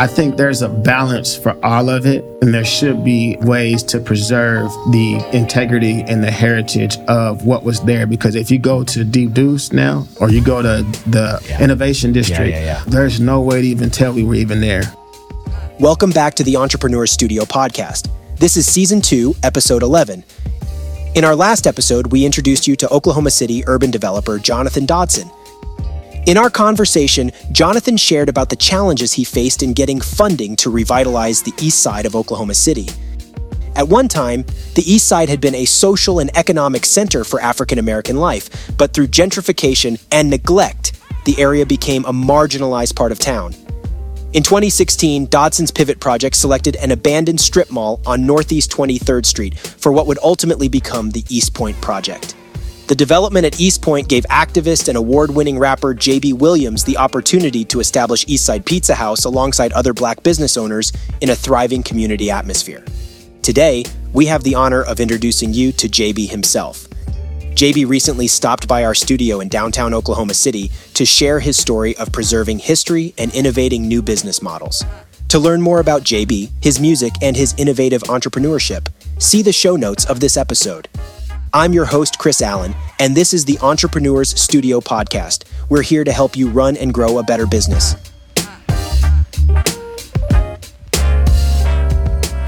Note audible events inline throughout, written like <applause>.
I think there's a balance for all of it, and there should be ways to preserve the integrity and the heritage of what was there. Because if you go to Deep Deuce now, or you go to the Yeah. Innovation District, yeah, yeah. there's no way to even tell we were even there. Welcome back to the Entrepreneur Studio podcast. This is season two, episode 11. In our last episode, we introduced you to Oklahoma City urban developer Jonathan Dodson. In our conversation, Jonathan shared about the challenges he faced in getting funding to revitalize the east side of Oklahoma City. At one time, the East Side had been a social and economic center for African American life, but through gentrification and neglect, the area became a marginalized part of town. In 2016, Dodson's Pivot Project selected an abandoned strip mall on Northeast 23rd Street for what would ultimately become the EastPoint Project. The development at EastPoint gave activist and award winning rapper Jabee Williams the opportunity to establish Eastside Pizza House alongside other black business owners in a thriving community atmosphere. Today, we have the honor of introducing you to Jabee himself. Jabee recently stopped by our studio in downtown Oklahoma City to share his story of preserving history and innovating new business models. To learn more about JB, his music, and his innovative entrepreneurship, see the show notes of this episode. I'm your host, Chris Allen, and this is the Entrepreneurs Studio Podcast. We're here to help you run and grow a better business.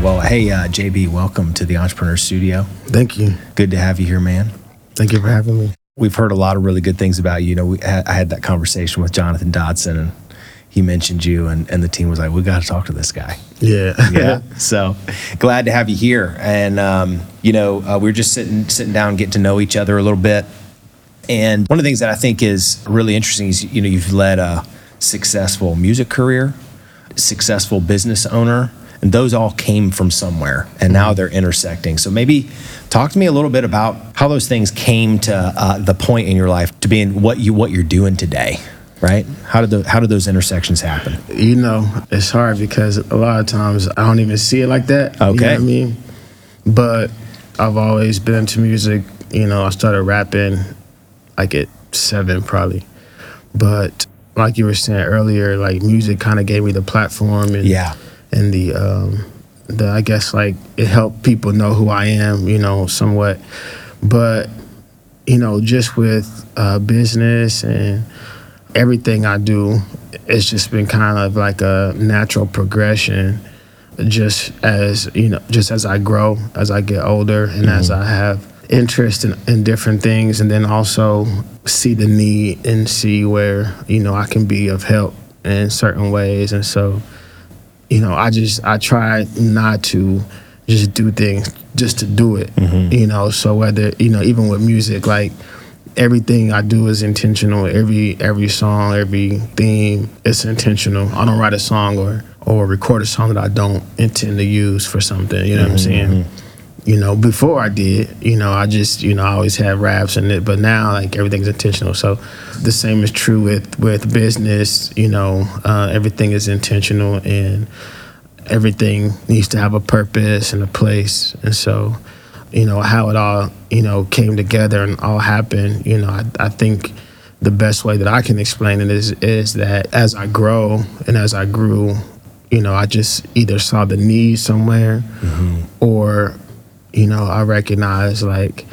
Well, hey, uh, Jabee, welcome to the Entrepreneur Studio. Thank you. Good to have you here, man. Thank you for having me. We've heard a lot of really good things about you. You know, we, I I had that conversation with Jonathan Dodson, and he mentioned you, and, and the team was like, "We got to talk to this guy." Yeah. <laughs> Yeah. so glad to have you here. And um, you know, uh, we were just sitting sitting down, getting to know each other a little bit. And one of the things that I think is really interesting is you know you've led a successful music career, successful business owner, and those all came from somewhere, and now they're intersecting. So maybe talk to me a little bit about how those things came to uh, the point in your life to being what you what you're doing today. Right? How did the how did those intersections happen? You know, it's hard because a lot of times I don't even see it like that. You know Okay. what I mean? But I've always been into music. You know, I started rapping like at seven probably. But like you were saying earlier, like music kind of gave me the platform and Yeah. and the um the I guess like it helped people know who I am, you know, somewhat. But you know, just with uh, business and everything I do, it's just been kind of like a natural progression. Just as you know, just as I grow, as I get older, and as mm-hmm. I have interest in, in different things, and then also see the need and see where you know I can be of help in certain ways, and so you know, I just I try not to just do things just to do it. Mm-hmm. You know, so whether you know, even with music, like everything I do is intentional. Every every song, every theme, it's intentional. I don't write a song or or record a song that I don't intend to use for something. You know what I'm saying? You know, before I did, you know, I just, you know, I always had raps in it, but now like everything's intentional. So the same is true with with business. You know, uh, everything is intentional and everything needs to have a purpose and a place. And so, you know, how it all, you know, came together and all happened, you know, I, I think the best way that I can explain it is is that as I grow and as I grew, you know, I just either saw the need somewhere mm-hmm. or, you know, I recognized like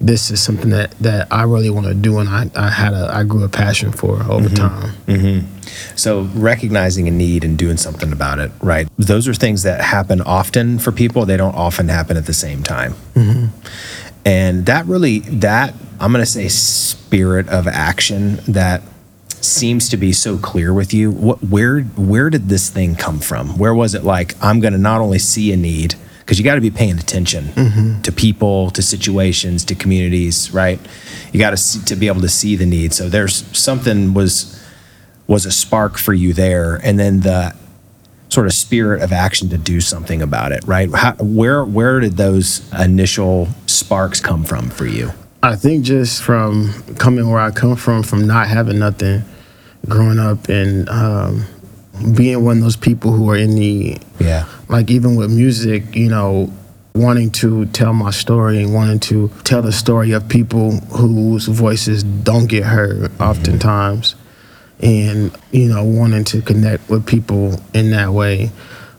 this is something that, that I really want to do and I, I had a I grew a passion for over mm-hmm. time. Mm-hmm. So recognizing a need and doing something about it, right? Those are things that happen often for people. They don't often happen at the same time. Mm-hmm. And that really, that I'm going to say, spirit of action that seems to be so clear with you. What, where, where did this thing come from? Where was it like? I'm going to not only see a need because you got to be paying attention mm-hmm. to people, to situations, to communities, right? You got to to be able to see the need. So there's something was was a spark for you there and then the sort of spirit of action to do something about it right? How, where where did those initial sparks come from for you? I think just from coming where I come from, from not having nothing, growing up and um, being one of those people who are in the yeah. Like even with music, you know, wanting to tell my story and wanting to tell the story of people whose voices don't get heard oftentimes. And you know wanting to connect with people in that way.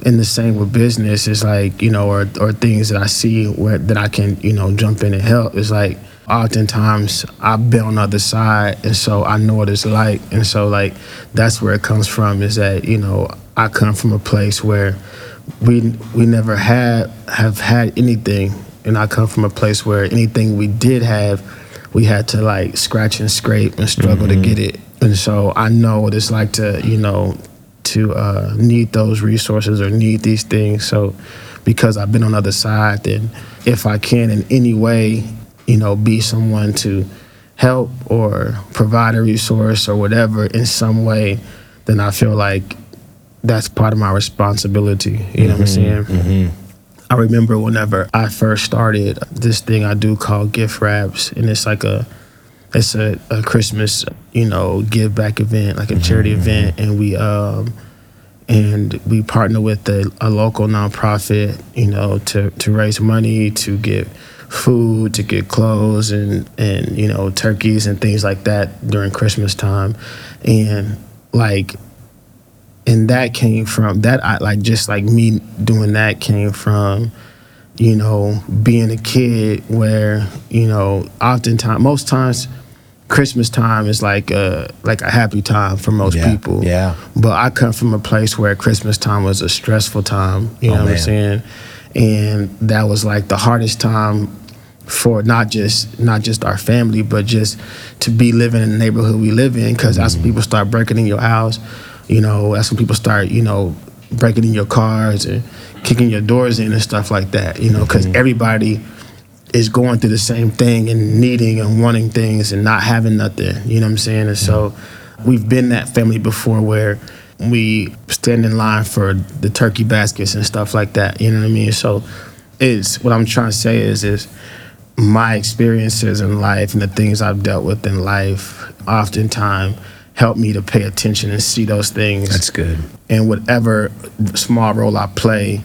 And the same with business is like you know or, or things that i see where that i can you know jump in and help. Is like oftentimes i've been on the other side and so i know what it's like. And so like that's where it comes from is that you know i come from a place where we we never had have had anything. And i come from a place where anything we did have we had to like scratch and scrape and struggle to mm-hmm. get it and so i know what it's like to you know to uh, need those resources or need these things. So, because I've been on the other side, then if I can in any way, you know, be someone to help or provide a resource or whatever in some way, then I feel like that's part of my responsibility. You know what I'm mm-hmm. saying? Mm-hmm. I remember whenever I first started this thing I do called gift wraps, and it's like a it's a, a Christmas, you know, give back event, like a charity event, and we um and we partner with a, a local nonprofit, you know, to to raise money to get food, to get clothes, and and you know turkeys and things like that during Christmas time, and like and that came from that I like just like me doing that came from you know being a kid where you know oftentimes most times Christmas time is like a like a happy time for most Yeah, people. yeah. But I come from a place where Christmas time was a stressful time. You know Oh, what man. I'm saying? And that was like the hardest time for not just not just our family, but just to be living in the neighborhood we live in. Because Mm-hmm. people start breaking in your house. You know, that's when people start you know breaking in your cars and kicking your doors in and stuff like that. You know, because Mm-hmm. everybody is going through the same thing and needing and wanting things and not having nothing. You know what I'm saying? And so we've been that family before where we stand in line for the turkey baskets and stuff like that. You know what I mean? So it's what I'm trying to say is is my experiences in life and the things I've dealt with in life oftentimes help me to pay attention and see those things That's good. and whatever small role I play,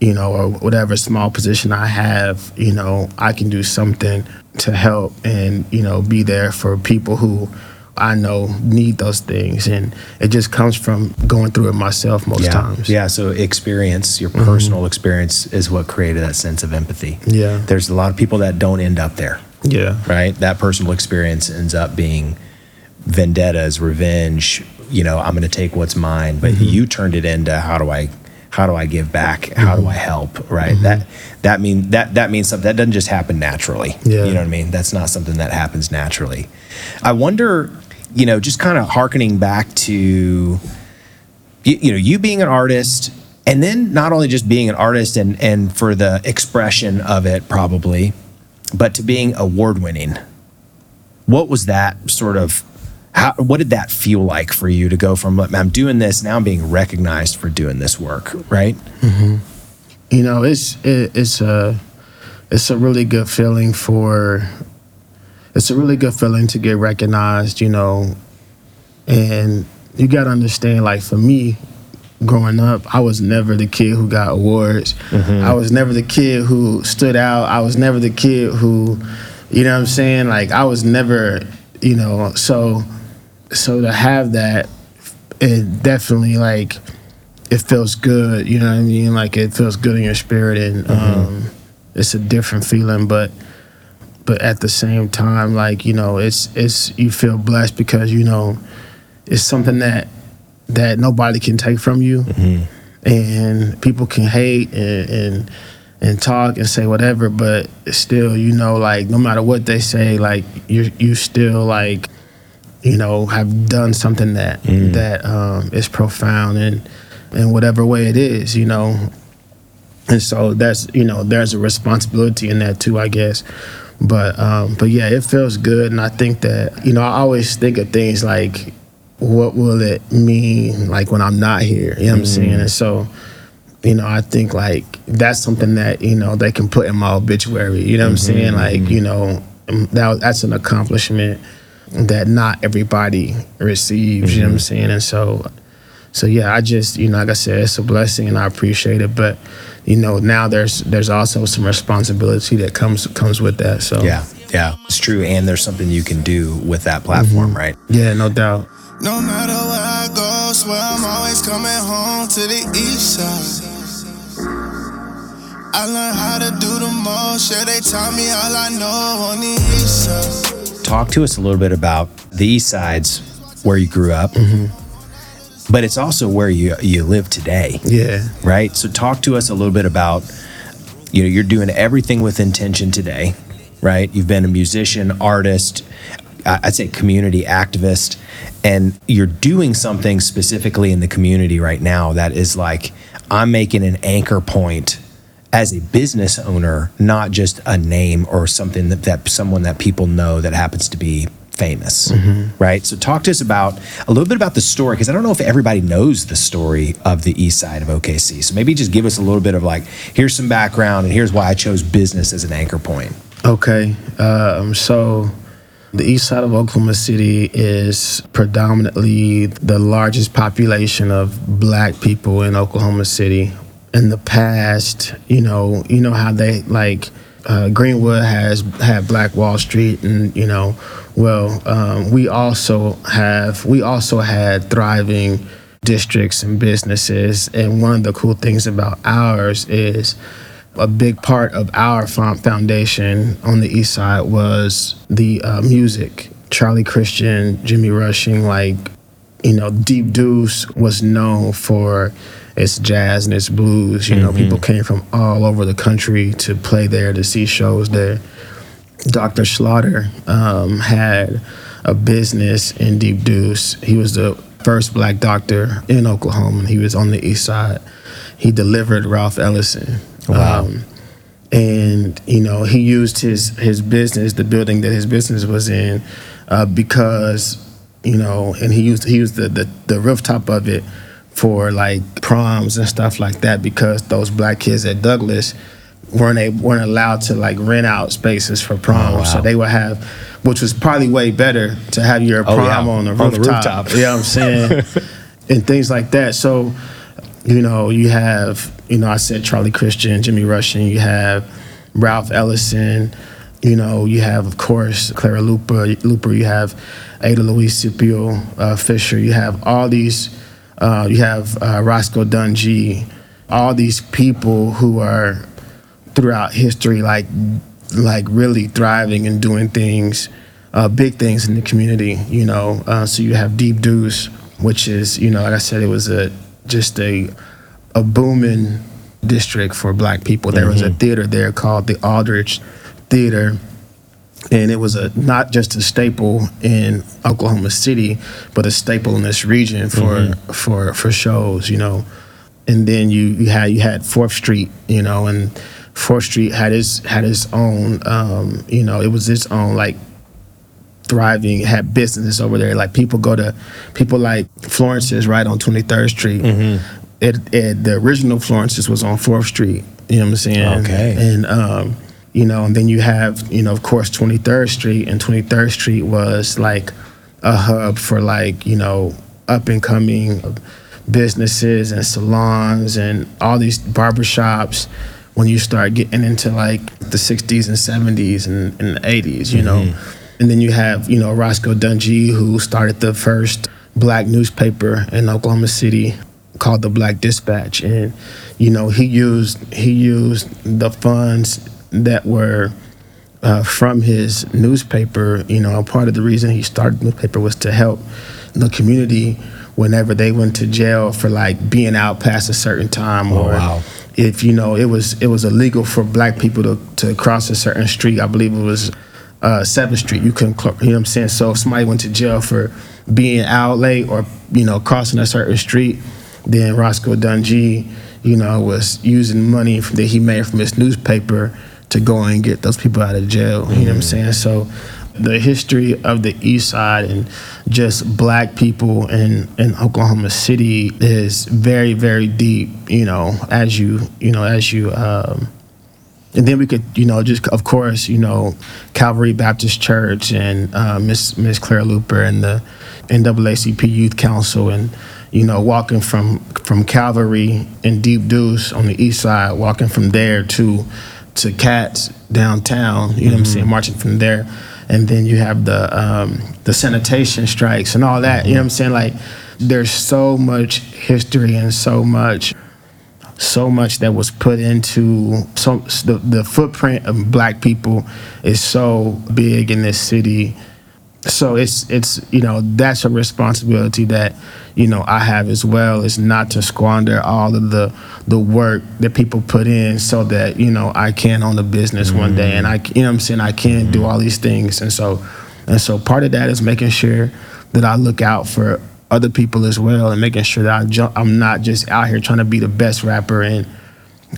you know, or whatever small position I have, you know, I can do something to help and, you know, be there for people who I know need those things. And it just comes from going through it myself most Yeah. times. Mm-hmm. Yeah. So experience, your personal experience is what created that sense of empathy. Yeah. There's a lot of people that don't end up there, Yeah. right? That personal experience ends up being vendettas, revenge. You know, I'm going to take what's mine, but Mm-hmm. you turned it into how do I, how do I give back? How Mm-hmm. do I help? Right. That that mean that that means something that doesn't just happen naturally. Yeah. You know what I mean? That's not something that happens naturally. I wonder, you know, just kind of harkening back to you, you know you being an artist and then not only just being an artist and and for the expression of it probably but to being award winning what was that sort of how what did that feel like for you to go from i'm doing this now i'm being recognized for doing this work right? Mm-hmm. You know it's it, it's a it's a really good feeling for it's a really good feeling to get recognized you know and you got to understand like for me growing up i was never the kid who got awards. Mm-hmm. I was never the kid who stood out. I was never the kid who you know what i'm saying? Like i was never you know so so to have that it definitely like it feels good you know what i mean? Like it feels good in your spirit and um it's a different feeling but but at the same time like you know it's it's you feel blessed because you know it's something that that nobody can take from you. And people can hate and, and and talk and say whatever but still you know like no matter what they say like you you still like you know have done something that that um, is profound and in whatever way it is you know. And so that's you know there's a responsibility in that too i guess. But um but yeah it feels good and i think that you know i always think of things like what will it mean like when i'm not here? You know what i'm saying? And so you know i think like that's something that you know they can put in my obituary. You know what i'm saying? Like you know that that's an accomplishment that not everybody receives you know what i'm mm-hmm. saying and so so yeah, I just you know, like I said, it's a blessing and I appreciate it. But you know, now there's there's also some responsibility that comes comes with that. So yeah yeah it's true and there's something you can do with that platform mm-hmm. right yeah, no doubt. No matter where I go, swear I'm always coming home to the east side. I learned how to do the most, yeah, they taught me all I know on the east side. Talk to us a little bit about the East Side's where you grew up, mm-hmm. but it's also where you you live today. Yeah. right? So talk to us a little bit about you know you're doing everything with intention today, right? You've been a musician, artist, I'd say community activist, and you're doing something specifically in the community right now that is like I'm making an anchor point as a business owner, not just a name or something that, that someone that people know that happens to be famous, right? So talk to us about a little bit about the story because I don't know if everybody knows the story of the east side of OKC. So maybe just give us a little bit of like, here's some background and here's why I chose business as an anchor point. Okay. Um, so the east side of Oklahoma City is predominantly the largest population of black people in Oklahoma City. In the past, you know, you know how they like uh, Greenwood has had Black Wall Street, and you know, well, um, we also have we also had thriving districts and businesses. And one of the cool things about ours is a big part of our foundation on the east side was the uh, music. Charlie Christian, Jimmy Rushing, like, you know, Deep Deuce was known for its jazz and its blues. You know, people came from all over the country to play there, to see shows there. Dr. Slaughter um, had a business in Deep Deuce. He was the first black doctor in Oklahoma. and He was on the east side. He delivered Ralph Ellison. Um, and you know he used his his business, the building that his business was in, uh, because you know, and he used he used the, the the rooftop of it for like proms and stuff like that because those black kids at Douglass weren't able, weren't allowed to like rent out spaces for prom, Oh, wow. so they would have, which was probably way better to have your Oh, prom yeah. on the On the rooftop. You know what I'm saying? <laughs> and things like that. So, you know, you have, you know, I said Charlie Christian, Jimmy Rushing, you have Ralph Ellison, you know, you have, of course, Clara Luper, Luper you have Ada Louise Sipuel uh, Fisher, you have all these, uh, you have uh, Roscoe Dunjee, all these people who are throughout history, like, like really thriving and doing things, uh, big things in the community, you know. Uh, so you have Deep Deuce, which is, you know, like I said, it was a just a a booming district for black people. There was a theater there called the Aldridge Theater. And it was a not just a staple in Oklahoma City, but a staple in this region for for for shows, you know. And then you you had you had Fourth Street, you know, and Fourth Street had its had its own, um, you know, it was its own like thriving, had businesses over there. Like people go to people like Florence's right on 23rd Street. It, it the original Florence's was on 4th Street. You know what I'm saying? Okay. And um, you know, and then you have, you know, of course 23rd Street and 23rd Street was like a hub for like, you know, up and coming businesses and salons and all these barbershops when you start getting into like the 60s and 70s and, and the 80s, you know. Mm-hmm. And then you have, you know, Roscoe Dunjee, who started the first black newspaper in Oklahoma City called the Black Dispatch. And, you know, he used he used the funds that were uh, from his newspaper. You know, part of the reason he started the newspaper was to help the community whenever they went to jail for like being out past a certain time or wow. if you know it was it was illegal for black people to, to cross a certain street i believe it was uh, 7th street you couldn't you know what i'm saying so if somebody went to jail for being out late or you know crossing a certain street then roscoe Dunjee you know was using money that he made from his newspaper to go and get those people out of jail you know what i'm saying? So the history of the east side and just black people in, in Oklahoma City is very, very deep, you know, as you, you know, as you, um, and then we could, you know, just of course, you know, Calvary Baptist Church and uh, Miss Miss Claire Luper and the NAACP Youth Council and you know walking from from Calvary and Deep Deuce on the east side, walking from there to to Katz downtown. You know what I'm saying? Marching from there and then you have the um, the sanitation strikes and all that. You know what I'm saying? Like, there's so much history and so much so much that was put into so the, the footprint of black people is so big in this city so it's it's you know that's a responsibility that you know I have as well is not to squander all of the the work that people put in so that you know I can own a business mm-hmm. one day and I you know I'm saying I can mm-hmm. do all these things and so and so part of that is making sure that I look out for other people as well and making sure that I ju- I'm not just out here trying to be the best rapper and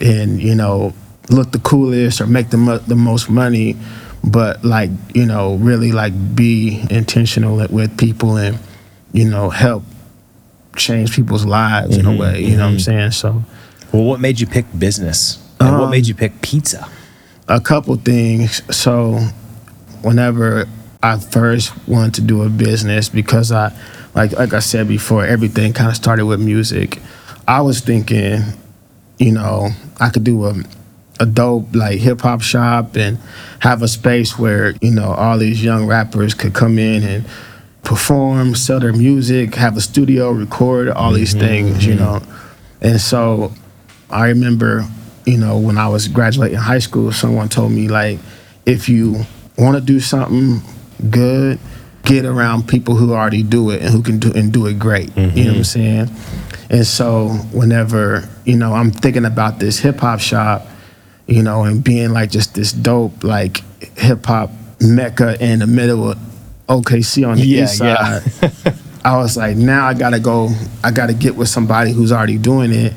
and you know look the coolest or make the mo- the most money but like you know really like be intentional with people and you know help change people's lives mm-hmm, in a mm-hmm, way you mm-hmm. know what i'm mm-hmm. saying so well what made you pick business and um, what made you pick pizza a couple things so whenever i first wanted to do a business because i like like i said before everything kind of started with music i was thinking you know i could do a a dope like hip hop shop and have a space where you know all these young rappers could come in and perform, sell their music, have a studio, record all these mm-hmm, things, you mm-hmm. know. And so I remember, you know, when I was graduating high school, someone told me like, if you want to do something good, get around people who already do it and who can do and do it great. Mm-hmm. You know what I'm saying? And so whenever, you know, I'm thinking about this hip hop shop you know, and being like just this dope like hip hop mecca in the middle of OKC on the yeah, east side. Yeah. <laughs> I was like, now I gotta go. I gotta get with somebody who's already doing it.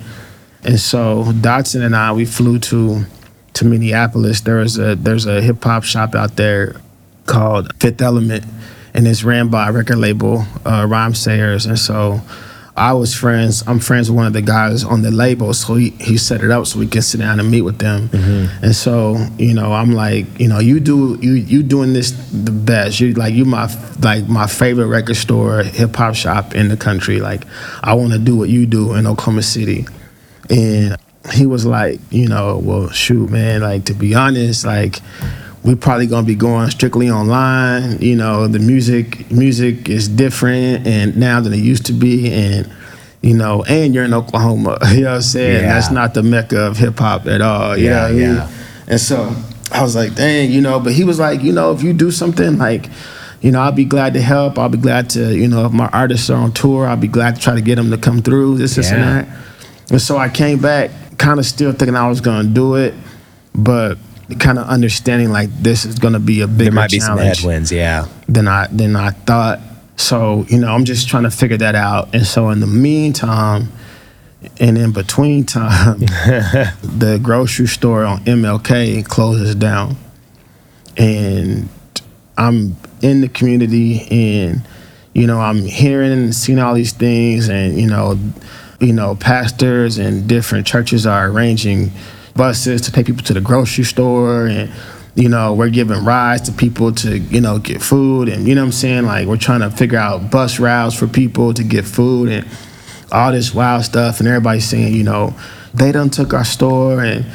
And so Dodson and I, we flew to to Minneapolis. There's a there's a hip hop shop out there called Fifth Element, and it's ran by a record label, uh, Rhymesayers. And so I was friends. I'm friends with one of the guys on the label, so he, he set it up so we can sit down and meet with them. Mm-hmm. And so you know, I'm like, you know, you do you you doing this the best. You like you my like my favorite record store, hip hop shop in the country. Like I want to do what you do in Oklahoma City. And he was like, you know, well, shoot, man. Like to be honest, like we're probably gonna be going strictly online. You know, the music music is different and now than it used to be, and you know, and you're in Oklahoma. <laughs> You know what I'm saying? Yeah. That's not the mecca of hip hop at all. You yeah, know what I mean? Yeah. And so I was like, dang, you know. But he was like, you know, if you do something like, you know, I'll be glad to help. I'll be glad to, you know, if my artists are on tour, I'll be glad to try to get them to come through. This, this, and that. And so I came back, kind of still thinking I was gonna do it, but kind of understanding like this is going to be a bigger there might be some headwinds yeah. than i than i thought. So you know i'm just trying to figure that out. And so in the meantime and in between time <laughs> the grocery store on mlk closes down. And i'm in the community and you know i'm hearing and seeing all these things and you know you know pastors and different churches are arranging buses to take people to the grocery store and you know we're giving rides to people to you know get food and you know what i'm saying? Like we're trying to figure out bus routes for people to get food and all this wild stuff and everybody's saying you know they done took our store and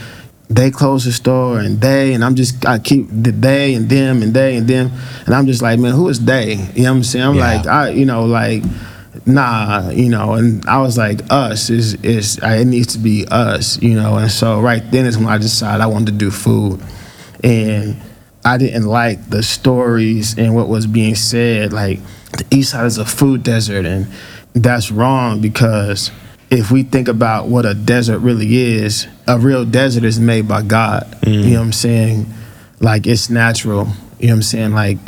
they closed the store and they and i'm just i keep the they and them and they and them and i'm just like man who is they? You know what i'm saying? I'm yeah. like i you know like nah, you know, and I was like, us is is it needs to be us, you know, and so right then is when I decided I wanted to do food, and I didn't like the stories and what was being said, like the East Side is a food desert, and that's wrong because if we think about what a desert really is, a real desert is made by God. Mm. You know what I'm saying? Like it's natural. You know what I'm saying? Like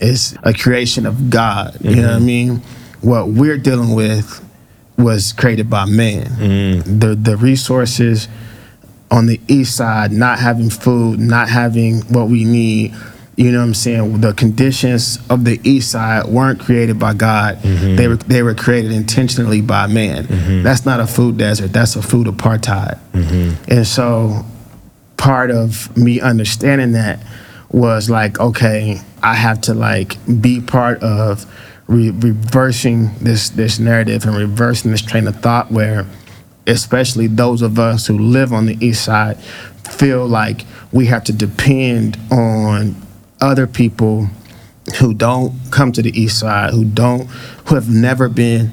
it's a creation of God. Mm-hmm. You know what I mm-hmm. mean? What we're dealing with was created by man. Mm. The the resources on the east side, not having food, not having what we need. You know what I'm saying? The conditions of the east side weren't created by God. Mm-hmm. They were they were created intentionally by man. Mm-hmm. That's not a food desert. That's a food apartheid. Mm-hmm. And so, part of me understanding that was like, okay, I have to like be part of re- reversing this this narrative and reversing this train of thought where especially those of us who live on the east side feel like we have to depend on other people who don't come to the east side, who don't, who have never been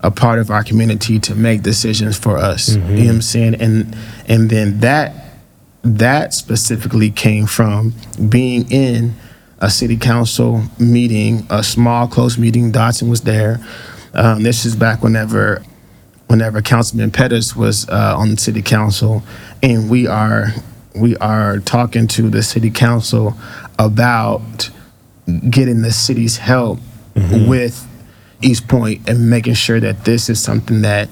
a part of our community to make decisions for us. You mm-hmm. know what I'm saying? And and then that that specifically came from being in a city council meeting, a small close meeting. Dodson was there. Um, this is back whenever whenever Councilman Pettis was uh, on the city council, and we are we are talking to the city council about getting the city's help with EastPoint and making sure that this is something that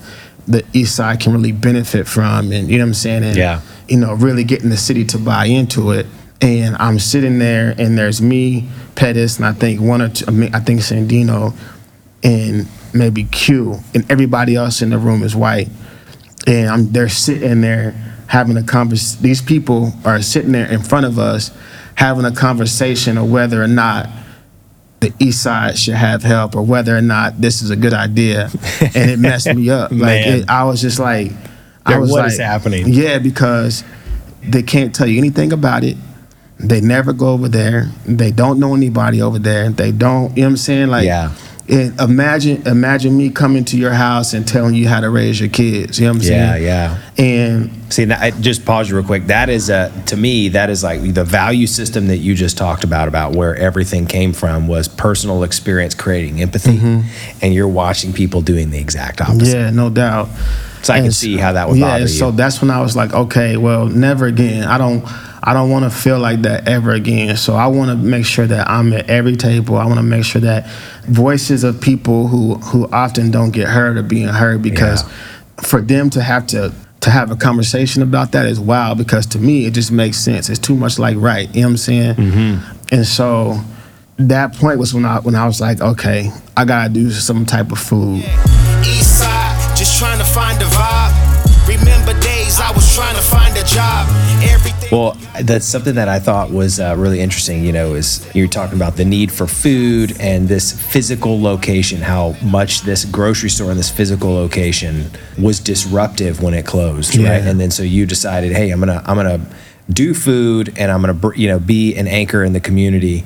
the East Side can really benefit from, and you know what I'm saying, and Yeah. you know really getting the city to buy into it. And I'm sitting there, and there's me, Pettis, and I think one or two, I, mean, I think Sandino, and maybe Q, and everybody else in the room is white. And I'm they're sitting there having a convers. These people are sitting there in front of us having a conversation of whether or not the East Side should have help or whether or not this is a good idea. <laughs> And it messed me up. Like it, I was just like, I was what like, is happening? Yeah, because they can't tell you anything about it. They never go over there. They don't know anybody over there. They don't. You know what I'm saying? Like, Yeah. and imagine imagine me coming to your house and telling you how to raise your kids. You know what I'm Yeah, saying? yeah. Yeah. And See, that, I just pause you real quick. That is, uh, to me, that is like the value system that you just talked about, about where everything came from was personal experience creating empathy, and you're watching people doing the exact opposite. Mm-hmm. yeah, no doubt. So I can see how that would yeah, bother and so that's when I was like, okay, well, never again. I don't I don't want to feel like that ever again. So I want to make sure that I'm at every table. I want to make sure that voices of people who who often don't get heard are being heard because Yeah. for them to have to to have a conversation about that is wild because to me it just makes sense. It's too much like right. You know what I'm saying? Mm-hmm. And so that point was when I when I was like, okay, I gotta do some type of food. East side, just trying to find a vibe. Remember days I was trying to find a job. Everything. Well, that's something that I thought was uh, really interesting. You know, is you're talking about the need for food and this physical location, how much this grocery store and this physical location was disruptive when it closed, right? And then so you decided, hey, I'm gonna I'm gonna do food and I'm gonna br- you know be an anchor in the community.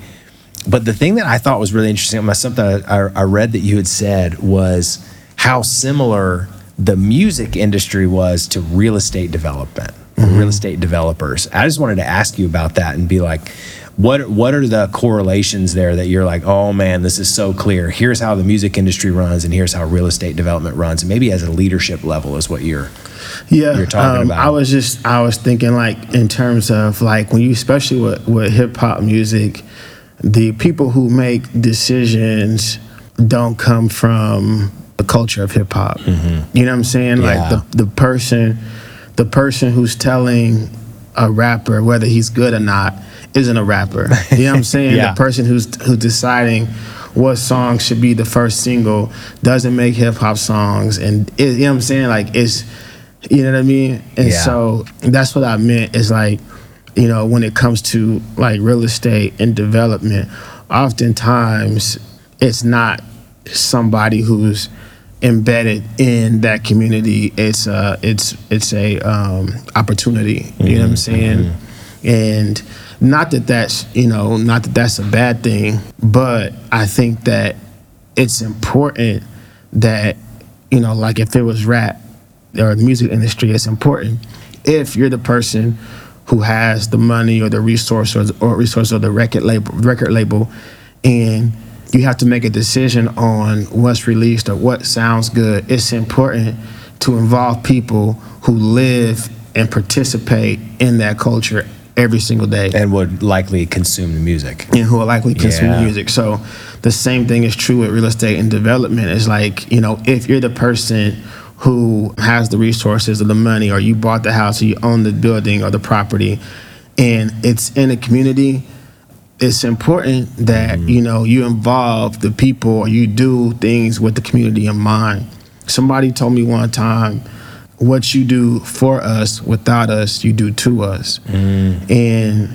But the thing that I thought was really interesting, something I, I read that you had said was how similar the music industry was to real estate development, or real estate developers. I just wanted to ask you about that and be like, what what are the correlations there that you're like, oh man, this is so clear. Here's how the music industry runs, and here's how real estate development runs, and maybe as a leadership level is what you're. yeah you're talking um, about. i was just i was thinking like in terms of like when you especially with, with hip-hop music the people who make decisions don't come from the culture of hip-hop you know what i'm saying Yeah. like the, the person the person who's telling a rapper whether he's good or not isn't a rapper. You know what i'm <laughs> saying? Yeah. the person who's who's deciding what song should be the first single doesn't make hip hop songs. And it, you know what I'm saying? Like it's you know what I mean? And Yeah. so that's what I meant is like you know when it comes to like real estate and development oftentimes it's not somebody who's embedded in that community it's uh it's it's a um opportunity you know what I'm saying? And not that that's you know not that that's a bad thing but i think that it's important that you know like if it was rap or the music industry it's important if you're the person who has the money or the resource or, or resource or the record label record label and you have to make a decision on what's released or what sounds good it's important to involve people who live and participate in that culture every single day And would likely consume the music. and who are likely consume Yeah. music. So the same thing is true with real estate and development. It's like, you know, if you're the person who has the resources or the money or you bought the house or you own the building or the property and it's in a community, it's important that, mm-hmm. you know, you involve the people or you do things with the community in mind. Somebody told me one time, what you do for us without us, you do to us. Mm-hmm. And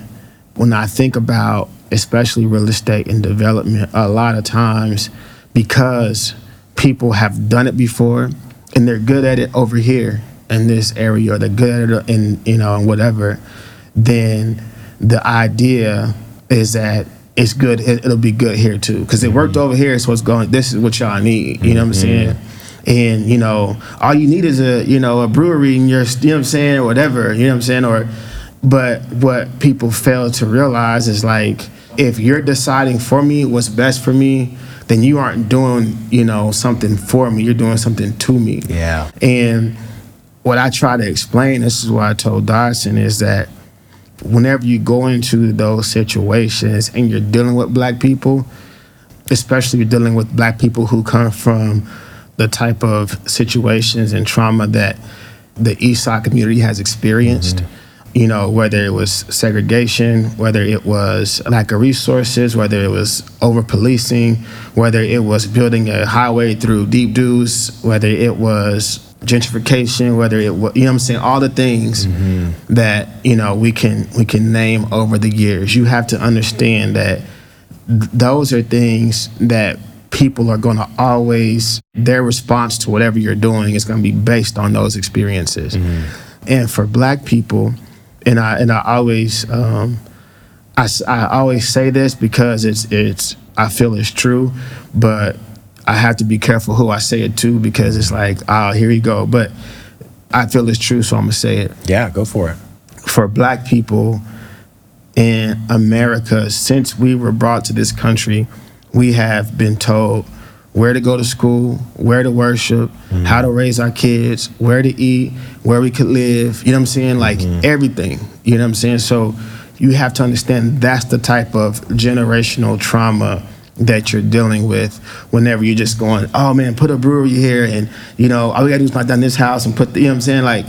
when I think about especially real estate and development, a lot of times because people have done it before and they're good at it over here in this area or they're good at it in you know and whatever, then the idea is that it's good. It, will be good here too because it worked mm-hmm. over here. So it's going. This is what y'all need. You know what I'm mm-hmm. saying? And you know, all you need is a you know a brewery in your you know what I'm saying or whatever. You know what I'm saying or. But what people fail to realize is like if you're deciding for me what's best for me, then you aren't doing you know something for me. You're doing something to me. Yeah. And what I try to explain, this is what I told Dodson, is that whenever you go into those situations and you're dealing with black people, especially you're dealing with black people who come from the type of situations and trauma that the East Side community has experienced. Mm-hmm. You know, whether it was segregation, whether it was lack of resources, whether it was over policing, whether it was building a highway through deep Deuce, whether it was gentrification, whether it was, you know what I'm saying, all the things mm-hmm. that, you know, we can we can name over the years. You have to understand that th- those are things that people are going to always their response to whatever you're doing is going to be based on those experiences. Mm-hmm. And for black people, and I and I always um, I, I always say this because it's it's I feel it's true, but I have to be careful who I say it to because it's like, oh, here you go. But I feel it's true, so I'm gonna say it. Yeah, go for it. For black people in America, since we were brought to this country, we have been told where to go to school, where to worship, mm-hmm. how to raise our kids, where to eat, where we could live. You know what I'm saying? Like mm-hmm. everything. You know what I'm saying? So you have to understand that's the type of generational trauma that you're dealing with whenever you're just going, oh man, put a brewery here and, you know, all we gotta do is knock down this house and put the, you know what I'm saying? Like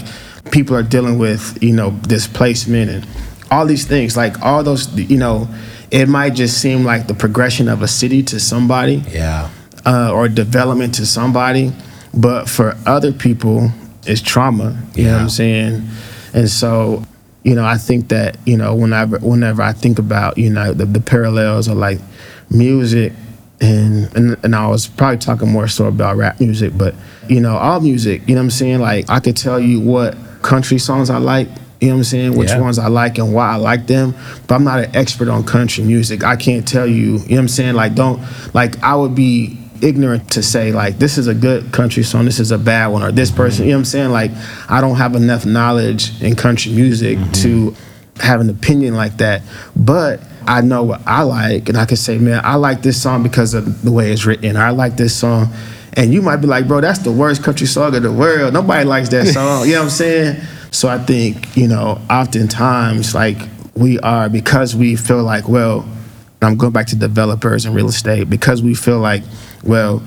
people are dealing with, you know, displacement and all these things. Like all those, you know, it might just seem like the progression of a city to somebody. Yeah. Uh, or development to somebody. But for other people, it's trauma. You yeah. know what I'm saying? And so, you know, I think that, you know, whenever whenever I think about, you know, the, the parallels are like music and, and and I was probably talking more so about rap music, but you know, all music, you know what I'm saying? Like I could tell you what country songs I like, you know what I'm saying, which yeah. ones I like and why I like them, but I'm not an expert on country music. I can't tell you, you know what I'm saying? Like don't like I would be ignorant to say like this is a good country song, this is a bad one, or this person, mm-hmm. you know what I'm saying? Like I don't have enough knowledge in country music mm-hmm. to have an opinion like that. But I know what I like, and I can say, man, I like this song because of the way it's written. I like this song. And you might be like, bro, that's the worst country song in the world. Nobody likes that <laughs> song. you know what I'm saying? So I think, you know, oftentimes, like, we are, because we feel like, well, I'm going back to developers and real estate, because we feel like, well,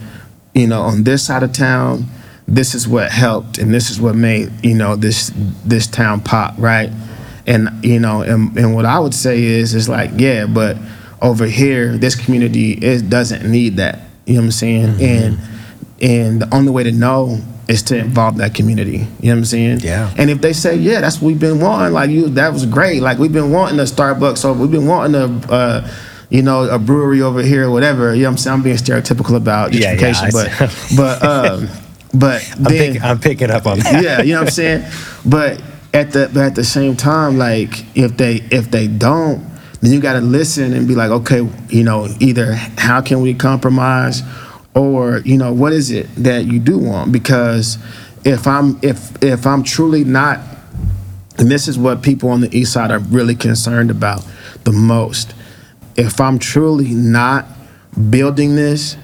you know, on this side of town, this is what helped and this is what made, you know, this this town pop, right? And you know, and, and what I would say is, is like, yeah, but over here, this community it doesn't need that. You know what I'm saying? Mm-hmm. And and the only way to know is to involve that community. You know what I'm saying? Yeah. And if they say, yeah, that's what we've been wanting, like you, that was great. Like we've been wanting a Starbucks over, we've been wanting a, uh, you know, a brewery over here, or whatever. You know what I'm saying? I'm being stereotypical about gentrification, yeah, yeah, but, but, um, but <laughs> I'm, pick, I'm picking up on that. Yeah, you know what I'm saying? <laughs> But at the but at the same time, like if they if they don't, then you got to listen and be like, okay, you know, either how can we compromise, or you know, what is it that you do want? Because if I'm if if I'm truly not, and this is what people on the east side are really concerned about the most. If I'm truly not building this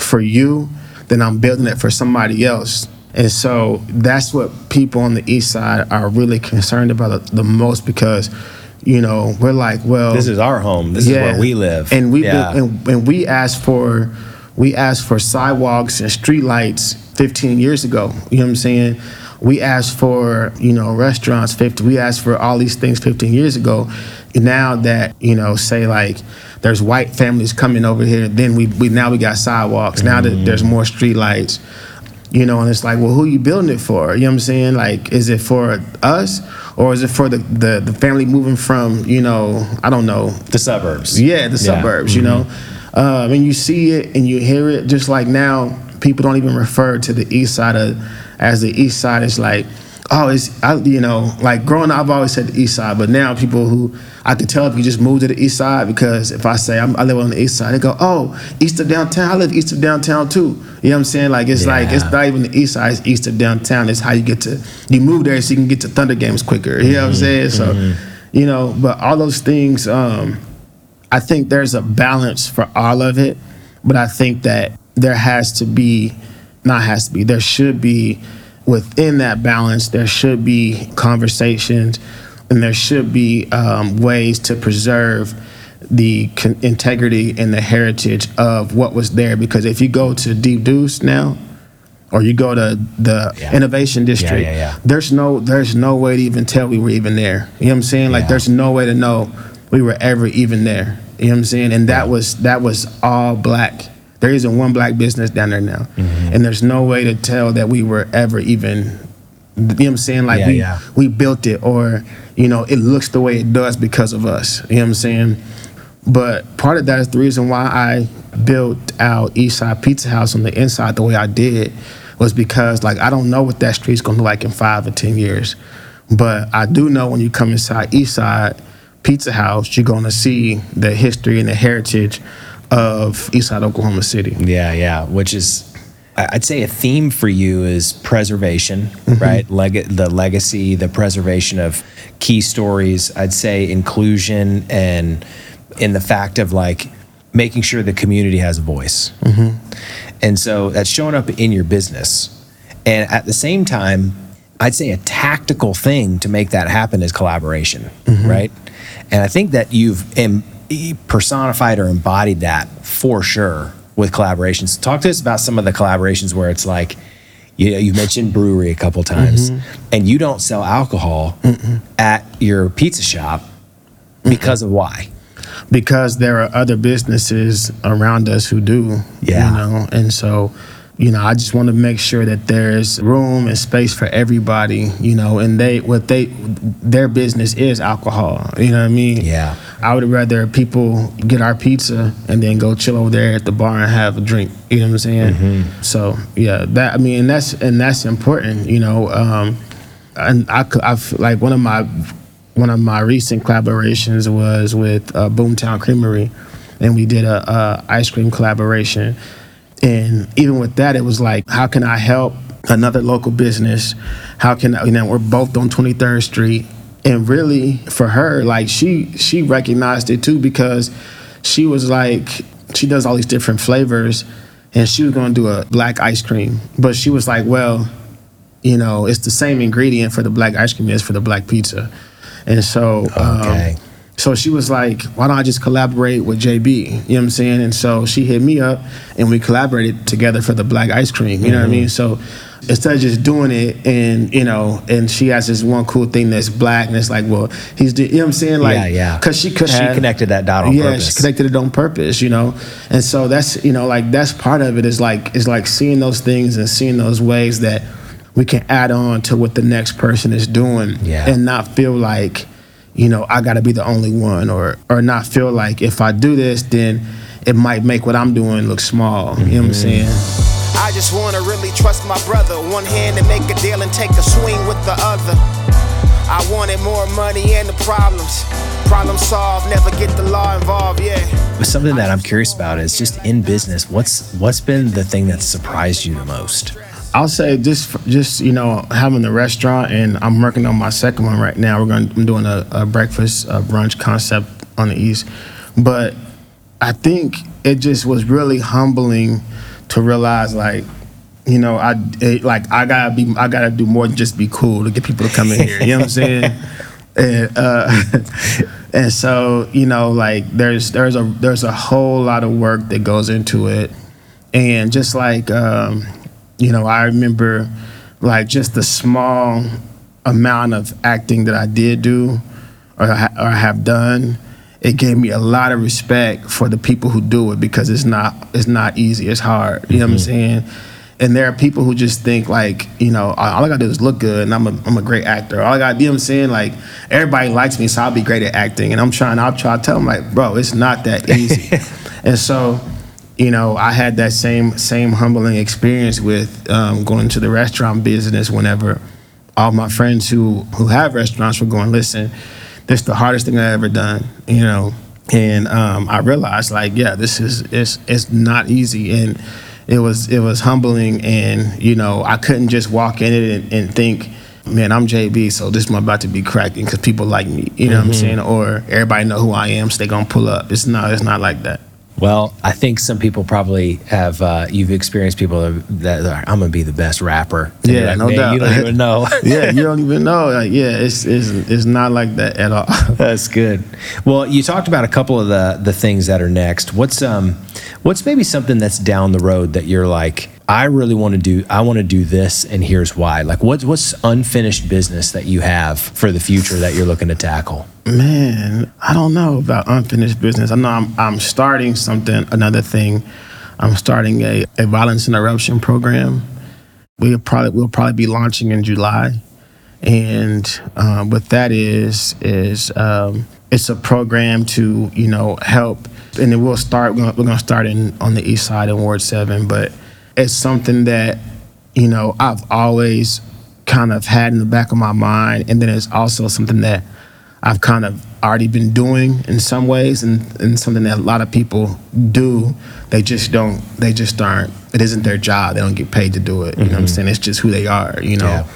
for you, then I'm building it for somebody else and so that's what people on the east side are really concerned about the, the most because, you know, we're like, well, this is our home. This yeah. is where we live. And we yeah. and, and we asked for we asked for sidewalks and streetlights 15 years ago. You know what I'm saying? We asked for, you know, restaurants 50. We asked for all these things 15 years ago. Now that, you know, say like there's white families coming over here, then we, we now we got sidewalks. Mm-hmm. Now that there's more streetlights you know, and it's like, well, who are you building it for? You know what I'm saying? Like, is it for us or is it for the, the, the family moving from, you know, I don't know. The suburbs. Yeah, the yeah. suburbs, mm-hmm. you know? Um, and you see it and you hear it just like now, people don't even refer to the east side of, as the east side. It's like, Oh, it's I, you know, like growing up, I've always said the East Side, but now people who I can tell if you just move to the East Side because if I say I'm, I live on the East Side, they go, "Oh, east of downtown. I live east of downtown too." You know what I'm saying? Like it's like it's not even the East Side; it's east of downtown. It's how you get to you move there so you can get to Thunder games quicker. You know what I'm saying? So, you know, but all those things, um, I think there's a balance for all of it, but I think that there has to be, not has to be, there should be within that balance, there should be conversations and there should be um, ways to preserve the con- integrity and the heritage of what was there. Because if you go to Deep Deuce now, or you go to the Yeah. Innovation District, yeah, yeah. there's no there's no way to even tell we were even there. You know what I'm saying? Like there's no way to know we were ever even there. You know what I'm saying? And that was that was all black. There isn't one black business down there now. Mm-hmm. And there's no way to tell that we were ever even you know what I'm saying? Like Yeah, we yeah. we built it or, you know, it looks the way it does because of us. You know what I'm saying? But part of that is the reason why I built out Eastside Pizza House on the inside the way I did was because like I don't know what that street's gonna look like in five or ten years. But I do know when you come inside Eastside Pizza House, you're gonna see the history and the heritage of Eastside Oklahoma City. Yeah, yeah. Which is, I'd say, a theme for you is preservation, Mm-hmm. right? Leg- the legacy, the preservation of key stories. I'd say inclusion and in the fact of like making sure the community has a voice. Mm-hmm. And so that's showing up in your business. And at the same time, I'd say a tactical thing to make that happen is collaboration, Mm-hmm. right? And I think that you've em- e- personified or embodied that for sure with collaborations. Talk to us about some of the collaborations where it's like, you know, you mentioned brewery a couple times, Mm-hmm. and you don't sell alcohol at your pizza shop because of why? because there are other businesses around us who do. Yeah. You know, and so, you know, I just want to make sure that there's room and space for everybody, you know, and they what they their business is alcohol. You know what I mean? Yeah. I would rather people get our pizza and then go chill over there at the bar and have a drink. You know what I'm saying? Mm-hmm. So yeah, that I mean, and that's and that's important. You know, um, and I could I feel like one of my one of my recent collaborations was with uh, Boomtown Creamery, and we did a, a ice cream collaboration. And even with that, it was like, how can I help another local business? How can I, you know we're both on 23rd Street, and really for her, like she she recognized it too because she was like she does all these different flavors, and she was to do a black ice cream, but she was like, well, you know, it's the same ingredient for the black ice cream as for the black pizza. And so, Okay. um, so she was like, why don't I just collaborate with Jabee? You know what I'm saying? And so she hit me up and we collaborated together for the black ice cream. You know what I mean? Mm-hmm. So instead of just doing it and, you know, and she has this one cool thing that's black and it's like, well, he's, do- you know what I'm saying? Like, Yeah, yeah. Cause she could She have. connected that dot on yeah, purpose. she connected it on purpose, you know. And so that's you know like that's part of it is like is like seeing those things and seeing those ways that we can add on to what the next person is doing Yeah. and not feel like you know I got to be the only one or or not feel like if I do this then it might make what I'm doing look small. You know what I'm mm-hmm. saying? I just wanna really trust my brother. One hand to make a deal and take a swing with the other. I wanted more money and the problems. Problem solved, never get the law involved, yeah. But something that I'm curious about is just in business, what's what's been the thing that surprised you the most? I'll say just just you know having the restaurant and I'm working on my second one right now. We're going I'm doing a, a breakfast uh brunch concept on the east, but I think it just was really humbling to realize like you know I it, like I gotta be I gotta do more than just be cool to get people to come in here. You know what I'm saying? <laughs> And uh, <laughs> and so you know like there's there's a there's a whole lot of work that goes into it and just like um, you know i remember like just the small amount of acting that i did do or, ha- or have done it gave me a lot of respect for the people who do it because it's not it's not easy it's hard you know what i'm mm-hmm. saying? And there are people who just think like you know all all i gotta do is look good and i'm a, I'm a great actor. All i gotta do you know what i'm saying? Like everybody likes me so i'll be great at acting and i'm trying i'll try to tell them like bro it's not that easy. <laughs> And so you know, I had that same same humbling experience with um, going to the restaurant business whenever all my friends who who have restaurants were going, listen, this is the hardest thing I ever done, you know. And um, I realized, like, yeah, this is it's it's not easy, and it was it was humbling, and you know, I couldn't just walk in it and, and think, man, I'm Jabee, so this is about to be cracking because people like me, you know what I'm saying, or everybody know who I am, so they gonna pull up. It's not it's not like that. Well, I think some people probably have. Uh, you've experienced people that are, I'm gonna be the best rapper. And Yeah, like, no "Man, doubt. You don't even know. <laughs> yeah, you don't even know. Like, yeah, it's it's it's not like that at all. <laughs> That's good. Well, you talked about a couple of the the things that are next. What's um, what's maybe something that's down the road that you're like, I really want to do. I want to do this, and here's why. Like, what's what's unfinished business that you have for the future that you're looking to tackle? Man, I don't know about unfinished business. I know I'm I'm starting something, another thing. I'm starting a, a violence interruption program. We'll probably we'll probably be launching in July, and um, what that is is um, it's a program to you know help, and then we'll start. We're gonna start in on the east side in Ward Seven, but it's something that you know I've always kind of had in the back of my mind, and then it's also something that I've kind of already been doing in some ways, and, and something that a lot of people do. They just don't. They just aren't. It isn't their job. They don't get paid to do it. You know what I'm saying? It's just who they are. You know. Yeah.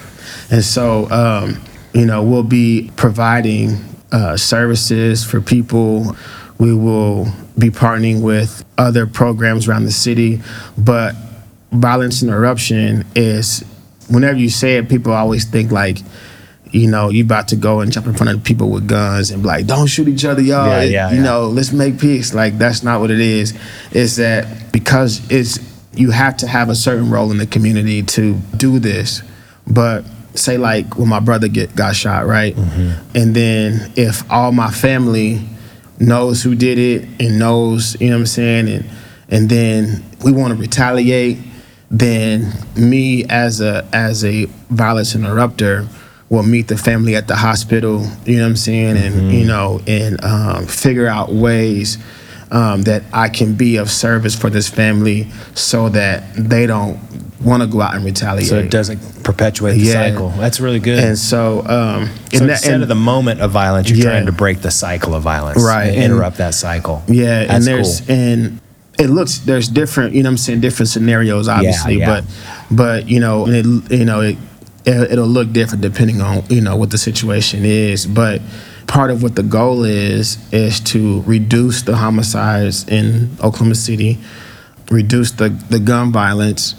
And so, um, you know, we'll be providing uh, services for people. We will be partnering with other programs around the city, but violence and interruption is whenever you say it, people always think like, you know, you about to go and jump in front of people with guns and be like, don't shoot each other, y'all. Yeah, yeah, you yeah. know, let's make peace. Like that's not what it is. It's that because it's you have to have a certain role in the community to do this. But say like when my brother get got shot, right? Mm-hmm. And then if all my family knows who did it and knows, you know what I'm saying, and and then we want to retaliate, then me as a as a violence interrupter will meet the family at the hospital, you know what I'm saying, and you know, and um, figure out ways um, that I can be of service for this family so that they don't want to go out and retaliate. So it doesn't perpetuate the Yeah. cycle. That's really good. And so, um, so and that- instead and- of the moment of violence, you're Yeah. trying to break the cycle of violence, Right, and- interrupt that cycle. Yeah, That's and there's cool. and it looks there's different, you know what I'm saying, different scenarios obviously, yeah. but but you know, it you know, it it- it'll look different depending on, you know, what the situation is, but part of what the goal is is to reduce the homicides in Oklahoma City, reduce the the gun violence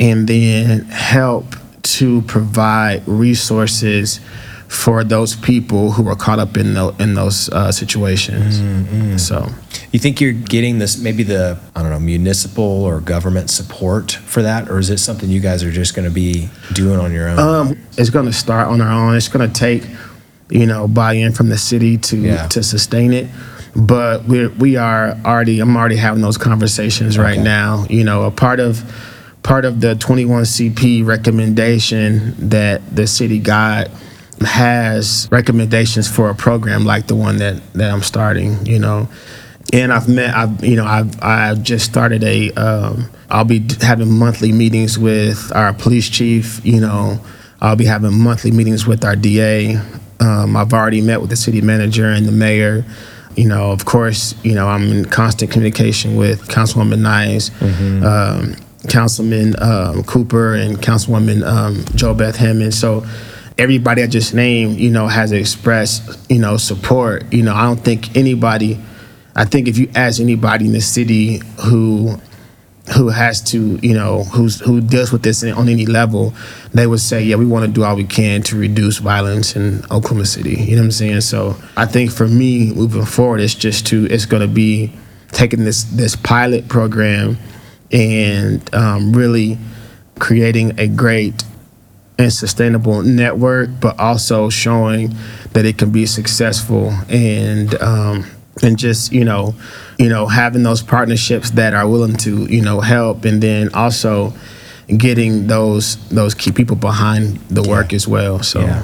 and then help to provide resources for those people who are caught up in, tho- in those uh, situations. Mm-hmm. So, You think you're getting this maybe the I don't know municipal or government support for that, or is it something you guys are just going to be doing on your own? um, it's going to start on our own. It's going to take, you know, buy-in from the city to Yeah. to sustain it. But we're we are already. I'm already having those conversations right now. You know, a part of part of the 21 CP recommendation that the city got has recommendations for a program like the one that that I'm starting. You know, and I've met. I've you know I've I've just started a. Um, I'll be having monthly meetings with our police chief. You know, I'll be having monthly meetings with our DA. Um, I've already met with the city manager and the mayor. You know, of course, you know I'm in constant communication with Councilwoman Nice, um, Councilman um, Cooper, and Councilwoman um, JoBeth Hamon. So everybody I just named, you know, has expressed, you know, support. You know, I don't think anybody, I think if you ask anybody in the city who who has to, you know, who's who deals with this on any level, they would say, yeah, we want to do all we can to reduce violence in Oklahoma City. You know what I'm saying? So I think for me moving forward, it's just to it's going to be taking this this pilot program and um, really creating a great and sustainable network, but also showing that it can be successful and um, and just you know you know having those partnerships that are willing to you know help, and then also getting those those key people behind the work as well. So. Yeah.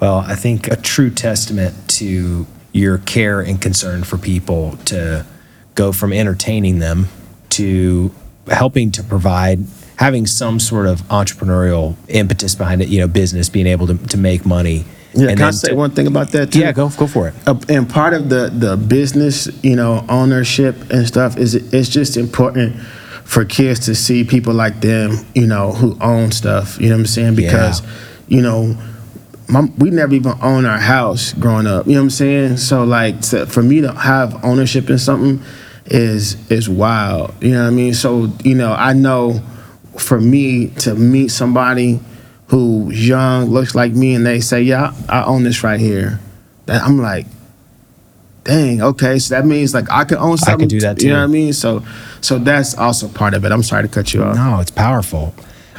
Well, I think a true testament to your care and concern for people to go from entertaining them to helping to provide having some sort of entrepreneurial impetus behind it, you know, business, being able to, to make money. Yeah, and can I say to- one thing about that too? Yeah, go go for it. Uh, and part of the the business, you know, ownership and stuff is it's just important for kids to see people like them, you know, who own stuff. You know what I'm saying? Because, you know, my, we never even owned our house growing up. You know what I'm saying? So like for me to have ownership in something is is wild. You know what I mean? So you know, I know for me to meet somebody who's young, looks like me, and they say, "Yeah, I, I own this right here," that I'm like, "Dang, okay." So that means like I could own something. do that too. You know what I mean? So so that's also part of it. I'm sorry to cut you off. No, it's powerful.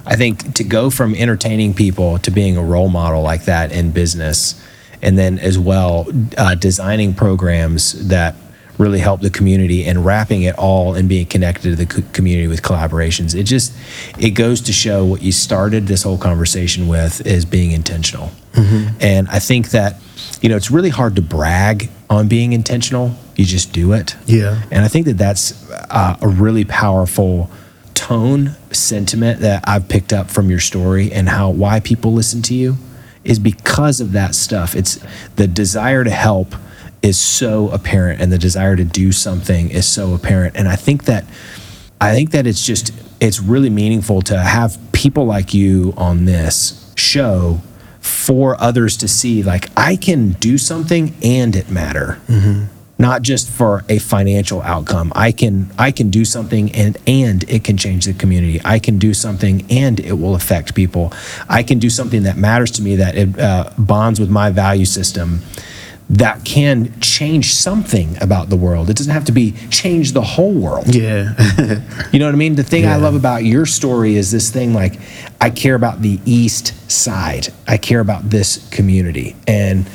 I think to go from entertaining people to being a role model like that in business, and then as well uh, designing programs that really help the community and wrapping it all and being connected to the co- community with collaborations. It just it goes to show what you started this whole conversation with is being intentional. And I think that you know it's really hard to brag on being intentional. You just do it. Yeah. And I think that that's uh, a really powerful tone sentiment that I've picked up from your story and how why people listen to you is because of that stuff. It's the desire to help is so apparent and the desire to do something is so apparent. And I think that I think that it's just it's really meaningful to have people like you on this show for others to see like I can do something and it matter. Not just for a financial outcome. I can I can do something and and it can change the community. I can do something and it will affect people. I can do something that matters to me that it uh, bonds with my value system that can change something about the world. It doesn't have to be change the whole world. Yeah. <laughs> You know what I mean? The thing I love about your story is this thing like I care about the east side. I care about this community. And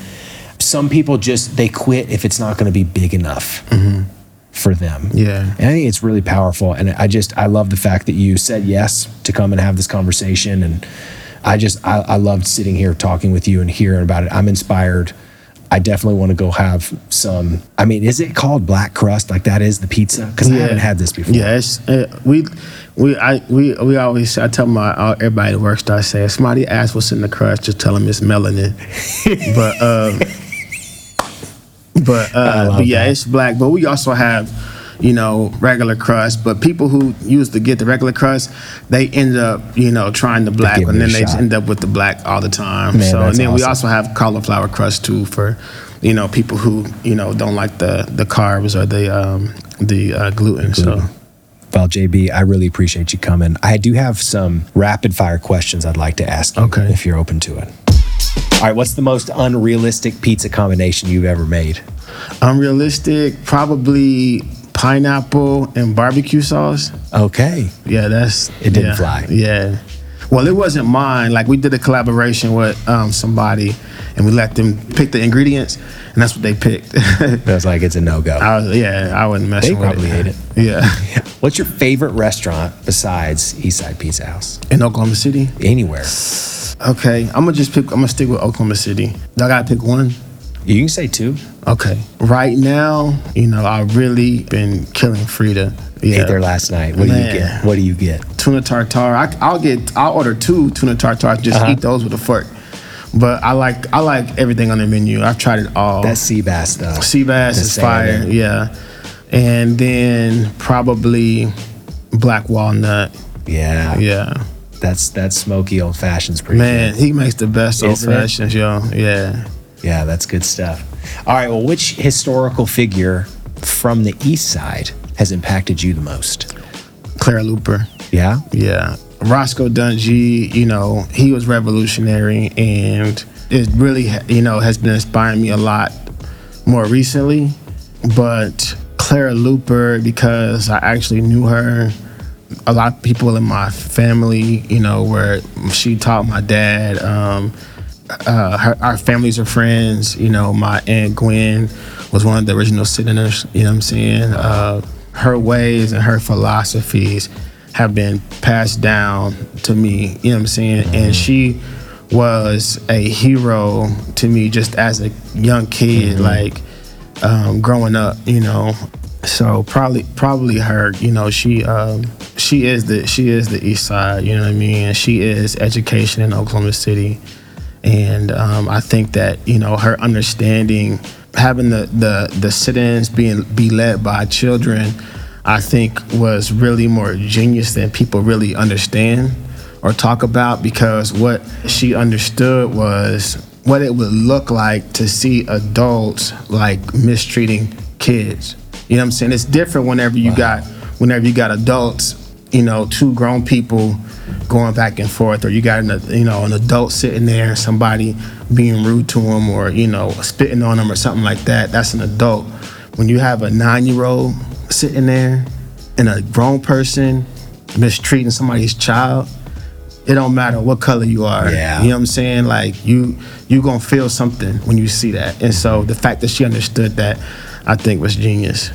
some people just they quit if it's not going to be big enough mm-hmm. for them. Yeah. And I think it's really powerful and I just I love the fact that you said yes to come and have this conversation and I just I, I loved sitting here talking with you and hearing about it. I'm inspired. I definitely want to go have some. I mean, is it called black crust? Like that is the pizza? Because I haven't had this before. Yeah, uh, we we I we we always I tell my uh, everybody that works there I say if somebody asks what's in the crust, just tell them it's melanin. <laughs> but um, but uh, but yeah, that. it's black. But we also have you know regular crust. But people who used to get the regular crust, they end up you know trying the black, and then they shot. end up with the black all the time. Man, so and then we also have cauliflower crust too for you know people who you know don't like the the carbs or the um, the uh, gluten. So. Well, Jabee, I really appreciate you coming. I do have some rapid fire questions I'd like to ask you Okay. if you're open to it. All right, what's the most unrealistic pizza combination you've ever made? Unrealistic, probably pineapple and barbecue sauce. Okay. Yeah, that's It didn't yeah, fly. Yeah. Well, it wasn't mine. Like we did a collaboration with um, somebody, and we let them pick the ingredients, and that's what they picked. <laughs> Was like, it's a no go. Yeah, I wasn't messing They with probably it. hate it. <laughs> Yeah. <laughs> What's your favorite restaurant besides Eastside Pizza House? In Oklahoma City. Anywhere. Okay, I'm gonna just pick. I'm gonna stick with Oklahoma City. I gotta pick one. You can say two. Okay. Right now, you know, I've really been killing Frida. Yeah. Ate there last night. What do you get? What do you get? tuna tartare. I, I'll get. I'll order two tuna tartare. Just Uh-huh. eat those with a fork. But I like. I like everything on the menu. I've tried it all. That sea bass stuff. sea bass the is fire. Yeah, and then probably black walnut. Yeah. Yeah, That's that smoky old fashioned's pretty man, good. he makes the best old Isn't it? fashions, yo. Yeah, Yeah, that's good stuff. All right. Well, which historical figure from the East Side has impacted you the most? Clara Luper. Yeah. Yeah. Roscoe Dunjee, you know, he was revolutionary and it really, you know, has been inspiring me a lot more recently. But Clara Luper, because I actually knew her, a lot of people in my family, you know, where she taught my dad. Um, uh, her, our families are friends. You know, my aunt Gwen was one of the original senators. You know what I'm saying? Uh, her ways and her philosophies have been passed down to me. You know what I'm saying? And she was a hero to me just as a young kid, like um, growing up. You know, So probably probably her. You know, she um, she is the she is the East Side. You know what I mean? She is education in Oklahoma City, and um, I think that you know her understanding, having the the the sit-ins being be led by children, I think was really more genius than people really understand or talk about because what she understood was what it would look like to see adults like mistreating kids. You know what I'm saying? It's different whenever you got whenever you got adults, you know, two grown people going back and forth, or you got an you know an adult sitting there, somebody being rude to them, or you know spitting on them or something like that. That's an adult. When you have a nine year old sitting there and a grown person mistreating somebody's child, it don't matter what color you are. Yeah. You know what I'm saying? Like you you gonna feel something when you see that. And so the fact that she understood that, I think was genius.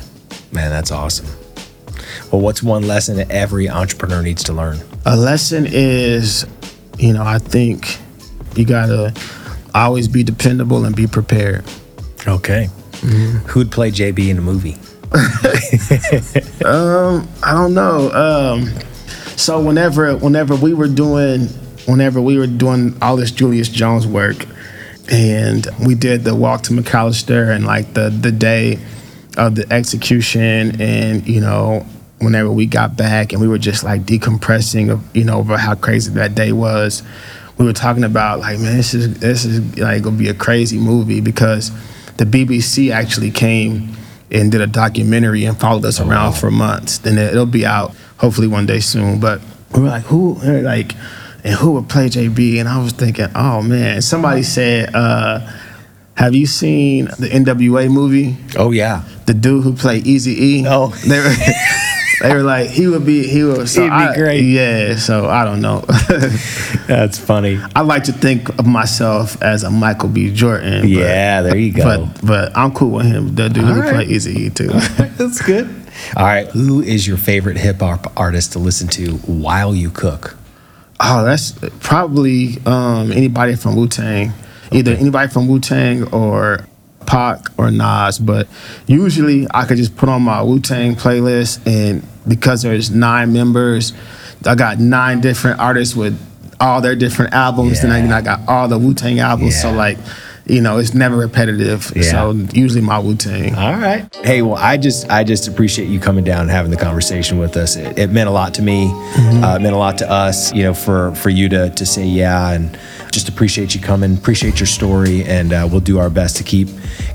Man, that's awesome. Well, what's one lesson that every entrepreneur needs to learn? A lesson is, you know, I think you gotta always be dependable and be prepared. Okay. Who'd play Jabee in a movie? <laughs> um, I don't know. Um, so whenever whenever we were doing whenever we were doing all this Julius Jones work, and we did the walk to McAlester and like the the day of the execution, and you know whenever we got back and we were just like decompressing of you know over how crazy that day was. We were talking about like man, this is this is like gonna be a crazy movie because the BBC actually came and did a documentary and followed us around for months. Then it- it'll be out hopefully one day soon. But we were like, who like, and who would play Jabee? And I was thinking, oh man. Somebody said, uh, have you seen the NWA movie? Oh yeah. The dude who played Easy E. Oh. they were. <laughs> They were like he would be he would so be I- great. yeah so I don't know <laughs> That's funny. I like to think of myself as a Michael B Jordan but- Yeah, there you go. but but I'm cool with him the dude All right. played Easy E too That's good. All right. Who is your favorite hip hop artist to listen to while you cook? Oh, that's probably um, anybody from Wu Tang. Either anybody from Wu Tang or Pac or Nas. But usually I could just put on my Wu Tang playlist, and because there's nine members, I got nine different artists with all their different albums, and Yeah. then I got all the Wu Tang albums. So like, you know, it's never repetitive. Yeah. So usually my Wu Tang. All right. Hey, well, I just I just appreciate you coming down and having the conversation with us. It, it meant a lot to me. Uh, it meant a lot to us. You know, for for you to to say yeah, and just appreciate you coming. Appreciate your story, and uh, we'll do our best to keep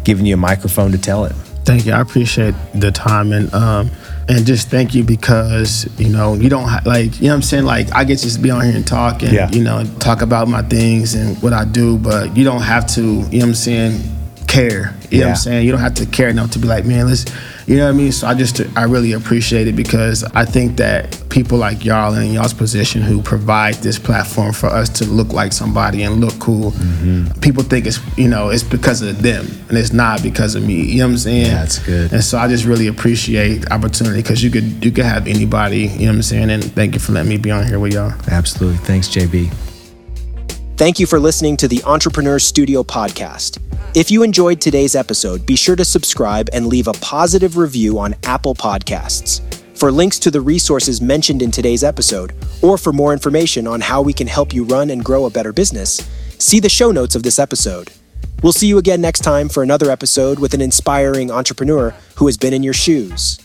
giving you a microphone to tell it. Thank you. I appreciate the time and um and just thank you because you know you don't ha- like you know what I'm saying like I get to just be on here and talk and Yeah. you know talk about my things and what I do, but you don't have to you know what I'm saying care. You know what I'm saying? You don't have to care enough to be like, man, let's you know what I mean? So I just I really appreciate it because I think that people like y'all and in y'all's position who provide this platform for us to look like somebody and look cool. Mm-hmm. People think it's you know, it's because of them and it's not because of me. You know what I'm saying? That's good. And so I just really appreciate the opportunity because you could you could have anybody, you know what I'm saying? And thank you for letting me be on here with y'all. Absolutely. Thanks, Jabee. Thank you for listening to the Entrepreneur Studio podcast. If you enjoyed today's episode, be sure to subscribe and leave a positive review on Apple Podcasts. For links to the resources mentioned in today's episode, or for more information on how we can help you run and grow a better business, see the show notes of this episode. We'll see you again next time for another episode with an inspiring entrepreneur who has been in your shoes.